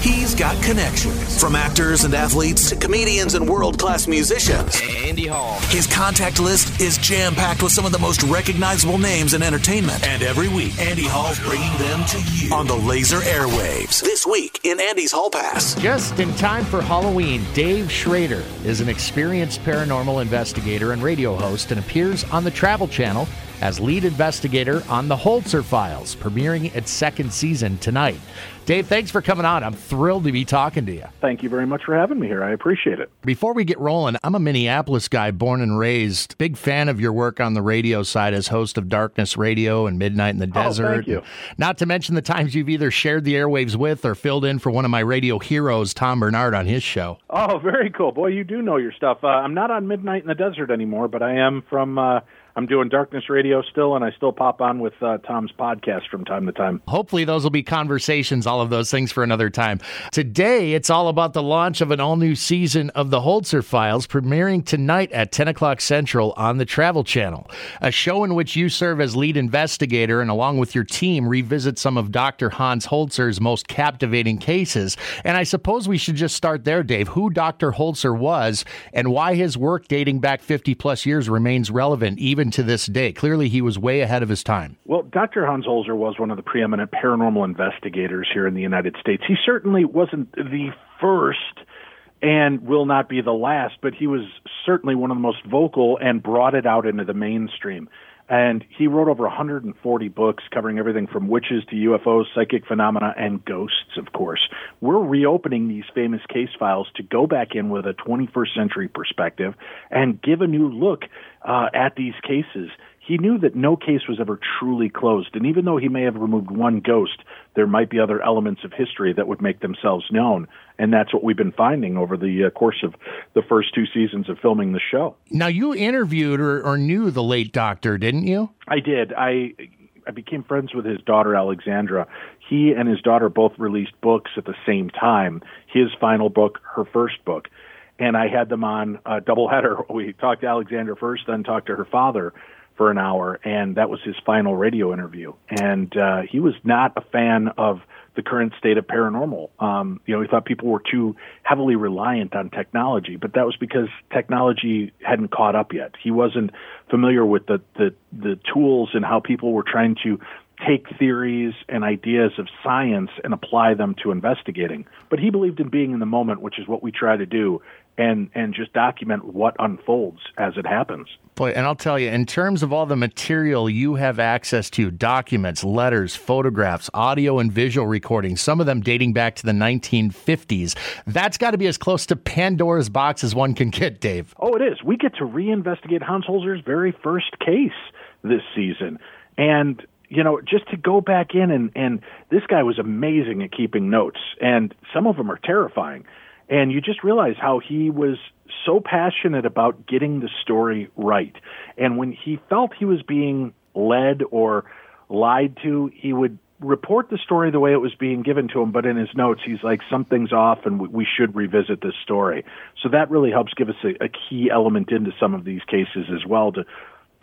He's got connections from actors and athletes to comedians and world class musicians. Andy Hall. His contact list is jam packed with some of the most recognizable names in entertainment. And every week, Andy Hall's bringing them to you on the laser airwaves. This week in Andy's Hall Pass. Just in time for Halloween, Dave Schrader is an experienced paranormal investigator and radio host and appears on the Travel Channel as lead investigator on the Holzer Files, premiering its second season tonight. Dave, thanks for coming on. I'm thrilled to be talking to you. Thank you very much for having me here. I appreciate it. Before we get rolling, I'm a Minneapolis guy, born and raised. Big fan of your work on the radio side as host of Darkness Radio and Midnight in the Desert. Oh, thank you. Not to mention the times you've either shared the airwaves with or filled in for one of my radio heroes, Tom Barnard, on his show. Oh, very cool. Boy, you do know your stuff. Uh, I'm not on Midnight in the Desert anymore, but I am from. Uh, I'm doing Darkness Radio still, and I still pop on with uh, Tom's podcast from time to time. Hopefully, those will be conversations, all of those things for another time. Today, it's all about the launch of an all new season of The Holzer Files, premiering tonight at 10 o'clock Central on the Travel Channel. A show in which you serve as lead investigator and, along with your team, revisit some of Dr. Hans Holzer's most captivating cases. And I suppose we should just start there, Dave. Who Dr. Holzer was and why his work dating back 50 plus years remains relevant even to this day. Clearly, he was way ahead of his time. Well, Dr. Hans Holzer was one of the preeminent paranormal investigators here in the United States. He certainly wasn't the first and will not be the last, but he was certainly one of the most vocal and brought it out into the mainstream. And he wrote over 140 books covering everything from witches to UFOs, psychic phenomena, and ghosts, of course. We're reopening these famous case files to go back in with a 21st century perspective and give a new look uh, at these cases. He knew that no case was ever truly closed, and even though he may have removed one ghost, there might be other elements of history that would make themselves known, and that's what we've been finding over the uh, course of the first two seasons of filming the show. Now, you interviewed or, or knew the late doctor, didn't you? I did. I I became friends with his daughter Alexandra. He and his daughter both released books at the same time. His final book, her first book, and I had them on a doubleheader. We talked to Alexandra first, then talked to her father for an hour, and that was his final radio interview. And uh, he was not a fan of the current state of paranormal. Um, you know, he thought people were too heavily reliant on technology, but that was because technology hadn't caught up yet. He wasn't familiar with the the, the tools and how people were trying to take theories and ideas of science and apply them to investigating. But he believed in being in the moment, which is what we try to do, and and just document what unfolds as it happens. Boy, and I'll tell you, in terms of all the material you have access to documents, letters, photographs, audio, and visual recordings, some of them dating back to the 1950s, that's got to be as close to Pandora's box as one can get, Dave. Oh, it is. We get to reinvestigate Hans Holzer's very first case this season. And you know, just to go back in and and this guy was amazing at keeping notes, and some of them are terrifying. And you just realize how he was so passionate about getting the story right. And when he felt he was being led or lied to, he would report the story the way it was being given to him, but in his notes, he's like, something's off and we should revisit this story. So that really helps give us a, a key element into some of these cases as well to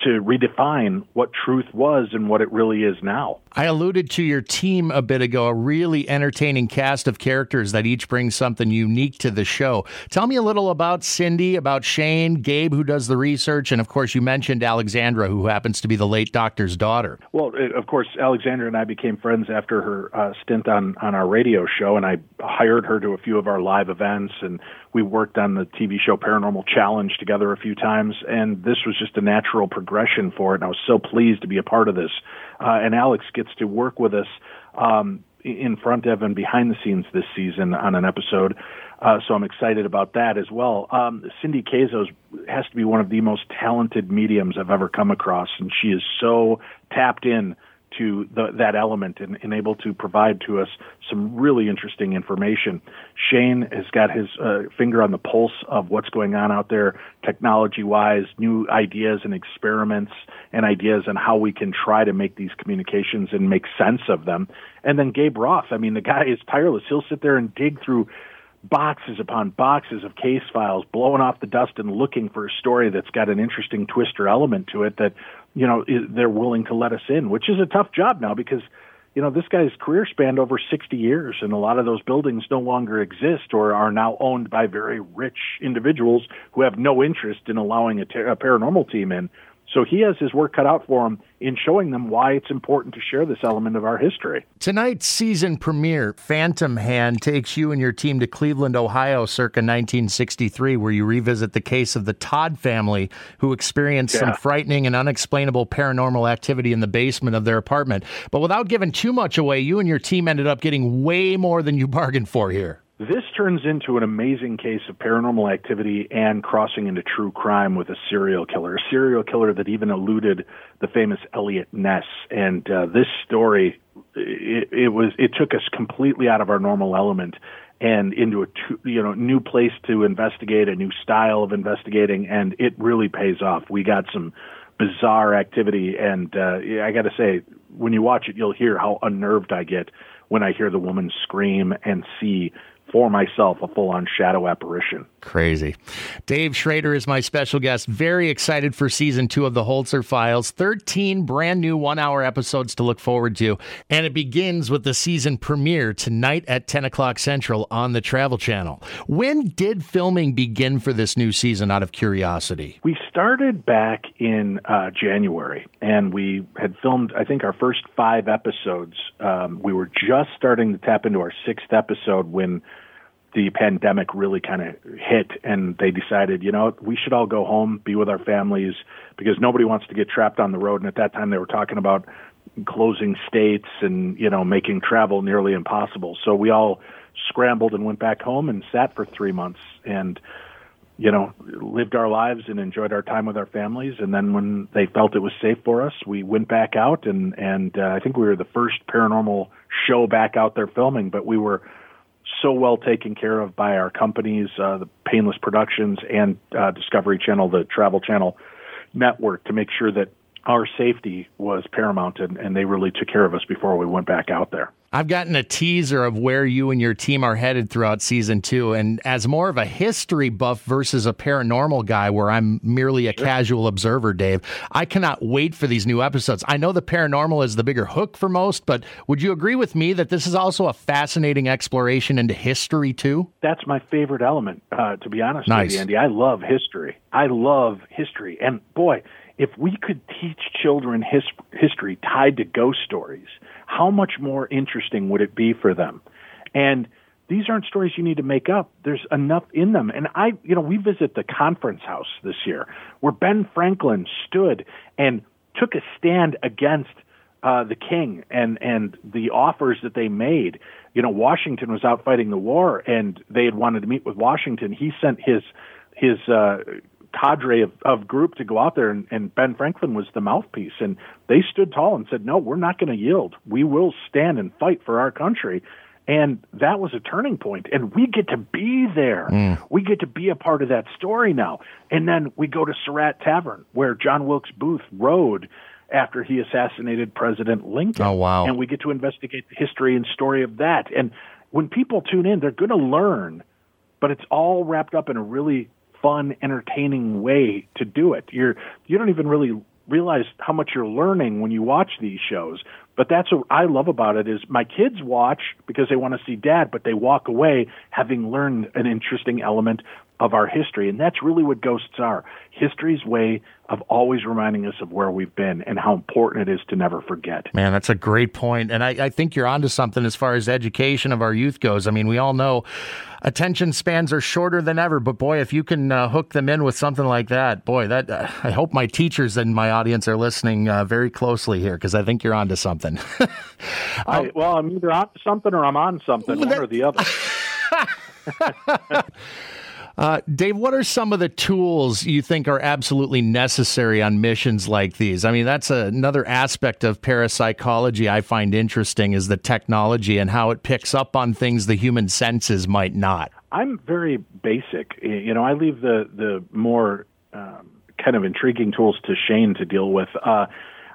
to redefine what truth was and what it really is now. I alluded to your team a bit ago, a really entertaining cast of characters that each bring something unique to the show. Tell me a little about Cindy, about Shane, Gabe, who does the research, and of course, you mentioned Alexandra, who happens to be the late doctor's daughter. Well, of course, Alexandra and I became friends after her uh, stint on, on our radio show, and I hired her to a few of our live events, and we worked on the TV show Paranormal Challenge together a few times, and this was just a natural progression for it, and I was so pleased to be a part of this. Uh, and Alex gets to work with us um, in front of and behind the scenes this season on an episode. Uh, so I'm excited about that as well. Um, Cindy Kaza has to be one of the most talented mediums I've ever come across, and she is so tapped in to the, that element and, and, able to provide to us some really interesting information. Shane has got his uh, finger on the pulse of what's going on out there technology wise, new ideas and experiments and ideas on how we can try to make these communications and make sense of them. And then Gabe Roth, I mean, the guy is tireless. He'll sit there and dig through boxes upon boxes of case files, blowing off the dust and looking for a story that's got an interesting twist or element to it that, you know, they're willing to let us in, which is a tough job now because you know, this guy's career spanned over 60 years, and a lot of those buildings no longer exist or are now owned by very rich individuals who have no interest in allowing a, ter- a paranormal team in. So he has his work cut out for him in showing them why it's important to share this element of our history. Tonight's season premiere, Phantom Hand, takes you and your team to Cleveland, Ohio, circa 1963, where you revisit the case of the Todd family who experienced yeah. some frightening and unexplainable paranormal activity in the basement of their apartment. But without giving too much away, you and your team ended up getting way more than you bargained for here. This turns into an amazing case of paranormal activity and crossing into true crime with a serial killer, a serial killer that even eluded the famous Eliot Ness. And uh, this story, it, it was it took us completely out of our normal element and into a you know new place to investigate, a new style of investigating, and it really pays off. We got some bizarre activity, and uh, I got to say, when you watch it, you'll hear how unnerved I get when I hear the woman scream and see for myself a full on shadow apparition. Crazy. Dave Schrader is my special guest. Very excited for season two of the Holzer Files. 13 brand new one hour episodes to look forward to. And it begins with the season premiere tonight at 10 o'clock Central on the Travel Channel. When did filming begin for this new season out of curiosity? We started back in uh, January and we had filmed, I think, our first five episodes. Um, we were just starting to tap into our sixth episode when the pandemic really kind of hit and they decided, you know, we should all go home, be with our families because nobody wants to get trapped on the road. And at that time they were talking about closing states and, you know, making travel nearly impossible. So we all scrambled and went back home and sat for three months and, you know, lived our lives and enjoyed our time with our families. And then when they felt it was safe for us, we went back out and, and uh, I think we were the first paranormal show back out there filming, but we were so well taken care of by our companies, uh, the Painless Productions and uh, Discovery Channel, the Travel Channel network, to make sure that our safety was paramount, and, and they really took care of us before we went back out there. I've gotten a teaser of where you and your team are headed throughout season two. And as more of a history buff versus a paranormal guy, where I'm merely a casual observer, Dave, I cannot wait for these new episodes. I know the paranormal is the bigger hook for most, but would you agree with me that this is also a fascinating exploration into history, too? That's my favorite element, uh, to be honest nice. with you, Andy. I love history. I love history. And boy, if we could teach children his, history tied to ghost stories, how much more interesting would it be for them? And these aren't stories you need to make up. There's enough in them. And I, you know, we visit the conference house this year where Ben Franklin stood and took a stand against uh, the king and and the offers that they made. You know, Washington was out fighting the war, and they had wanted to meet with Washington. He sent his his uh, cadre of, of group to go out there, and, and Ben Franklin was the mouthpiece, and they stood tall and said, "No, we're not going to yield. We will stand and fight for our country." And that was a turning point. and we get to be there. Mm. We get to be a part of that story now. And then we go to Surratt Tavern, where John Wilkes Booth rode after he assassinated President Lincoln. Oh wow! And we get to investigate the history and story of that. And when people tune in, they're going to learn, but it's all wrapped up in a really fun, entertaining way to do it. You're you don't even really realize how much you're learning when you watch these shows. But that's what I love about it is my kids watch because they want to see dad, but they walk away having learned an interesting element of our history. And that's really what ghosts are. History's way of always reminding us of where we've been and how important it is to never forget. Man, that's a great point. And I, I think you're onto something as far as education of our youth goes. I mean, we all know attention spans are shorter than ever, but boy, if you can uh, hook them in with something like that, boy, that uh, I hope my teachers and my audience are listening uh, very closely here because I think you're onto something. I, well, I'm either on something or I'm on something, one or the other. Uh, Dave, what are some of the tools you think are absolutely necessary on missions like these? I mean, that's another aspect of parapsychology I find interesting is the technology and how it picks up on things the human senses might not. I'm very basic. You know, I leave the the more um, kind of intriguing tools to Shane to deal with. Uh,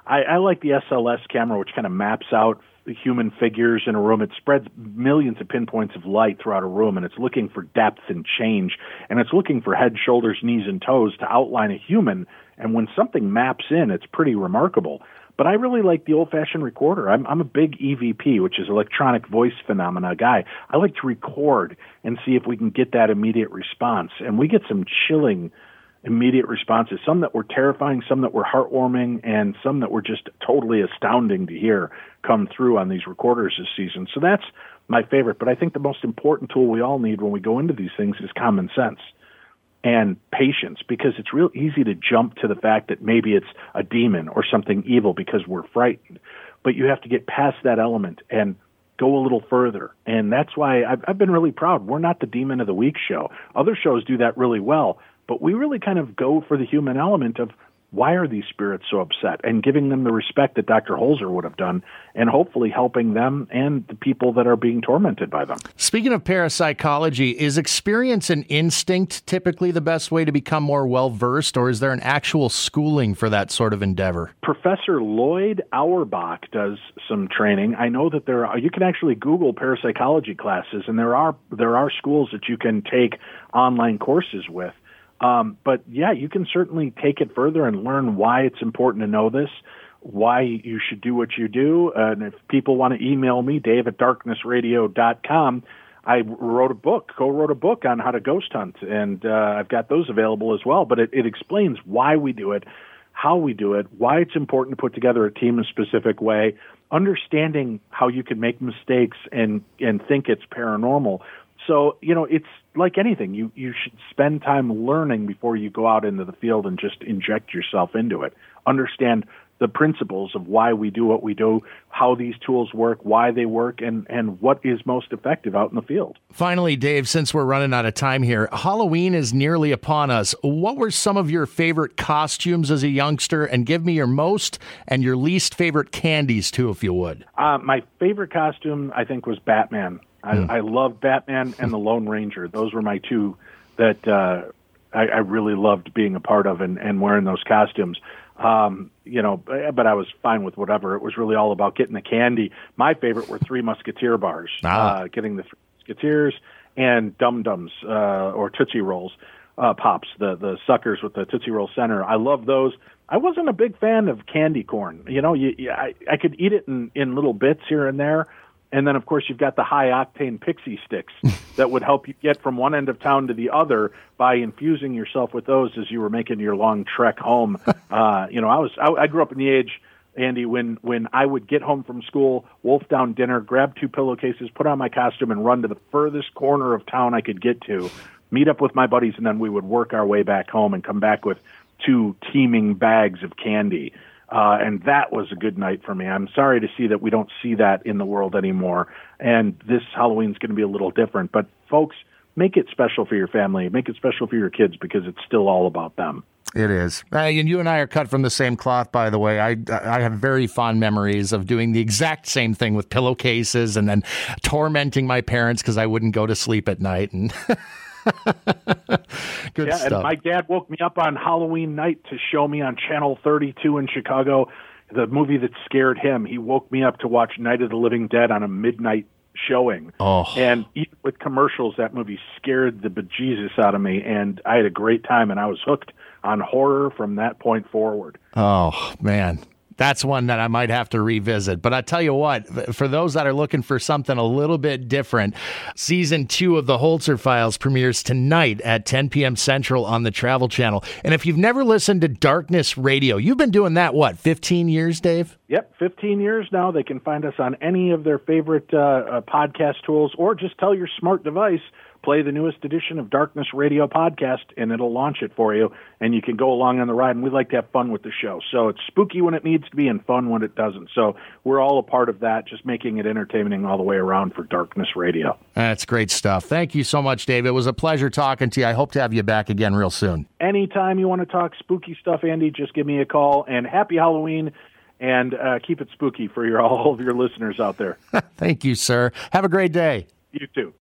I, I like the SLS camera, which kind of maps out human figures in a room. It spreads millions of pinpoints of light throughout a room, and it's looking for depth and change, and it's looking for head, shoulders, knees, and toes to outline a human. And when something maps in, it's pretty remarkable. But I really like the old fashioned recorder. I'm, I'm a big EVP, which is electronic voice phenomena guy. I like to record and see if we can get that immediate response. And we get some chilling immediate responses, some that were terrifying, some that were heartwarming, and some that were just totally astounding to hear come through on these recorders this season. So that's my favorite. But I think the most important tool we all need when we go into these things is common sense and patience because it's real easy to jump to the fact that maybe it's a demon or something evil because we're frightened. But you have to get past that element and go a little further. And that's why I've, I've been really proud. We're not the Demon of the Week show. Other shows do that really well, but we really kind of go for the human element of why are these spirits so upset and giving them the respect that Dr. Holzer would have done and hopefully helping them and the people that are being tormented by them. Speaking of parapsychology, is experience and instinct typically the best way to become more well versed or is there an actual schooling for that sort of endeavor? Professor Lloyd Auerbach does some training. I know that there are you can actually Google parapsychology classes and there are there are schools that you can take online courses with. Um, but yeah, you can certainly take it further and learn why it's important to know this, why you should do what you do. And if people want to email me, dave at darknessradio.com, I wrote a book, co-wrote a book on how to ghost hunt, and uh, I've got those available as well. But it, it explains why we do it, how we do it, why it's important to put together a team in a specific way, understanding how you can make mistakes and and think it's paranormal. So you know, it's like anything. You you should spend time learning before you go out into the field and just inject yourself into it. Understand the principles of why we do what we do, how these tools work, why they work, and, and what is most effective out in the field. Finally, Dave, since we're running out of time here, Halloween is nearly upon us. What were some of your favorite costumes as a youngster? And give me your most and your least favorite candies, too, if you would. Uh, my favorite costume, I think, was Batman. I, mm. I loved Batman and the Lone Ranger. Those were my two that uh, I, I really loved being a part of and, and wearing those costumes. Um, you know, but I was fine with whatever. It was really all about getting the candy. My favorite were Three Musketeer bars, ah. uh, getting the Three Musketeers and Dum Dums uh, or Tootsie Rolls uh, pops, the the suckers with the Tootsie Roll center. I love those. I wasn't a big fan of candy corn. You know, you, you, I I could eat it in in little bits here and there, and then, of course, you've got the high octane Pixy Stix that would help you get from one end of town to the other by infusing yourself with those as you were making your long trek home. Uh, you know, I was I, I grew up in the age, Andy, when when I would get home from school, wolf down dinner, grab two pillowcases, put on my costume, and run to the furthest corner of town I could get to, meet up with my buddies, and then we would work our way back home and come back with two teeming bags of candy. Uh, and that was a good night for me. I'm sorry to see that we don't see that in the world anymore. And this Halloween's going to be a little different. But folks, make it special for your family. Make it special for your kids because it's still all about them. It is. Uh, and you and I are cut from the same cloth, by the way. I, I have very fond memories of doing the exact same thing with pillowcases and then tormenting my parents because I wouldn't go to sleep at night. And Good yeah, stuff. And my dad woke me up on Halloween night to show me on Channel 32 in Chicago the movie that scared him. He woke me up to watch Night of the Living Dead on a midnight showing. Oh. And even with commercials, that movie scared the bejesus out of me, and I had a great time, and I was hooked on horror from that point forward. Oh man, that's one that I might have to revisit. But I tell you what, for those that are looking for something a little bit different, season two of the Holzer Files premieres tonight at 10 p.m. Central on the Travel Channel. And if you've never listened to Darkness Radio, you've been doing that, what, 15 years, Dave? Yep, 15 years now. They can find us on any of their favorite uh, uh, podcast tools or just tell your smart device play the newest edition of Darkness Radio podcast, and it'll launch it for you, and you can go along on the ride. And we like to have fun with the show, so it's spooky when it needs to be and fun when it doesn't. So we're all a part of that, just making it entertaining all the way around for Darkness Radio. That's great stuff. Thank you so much, Dave. It was a pleasure talking to you. I hope to have you back again real soon. Anytime you want to talk spooky stuff, Andy, just give me a call. And happy Halloween and uh, keep it spooky for your all of your listeners out there. Thank you, sir. Have a great day. You too.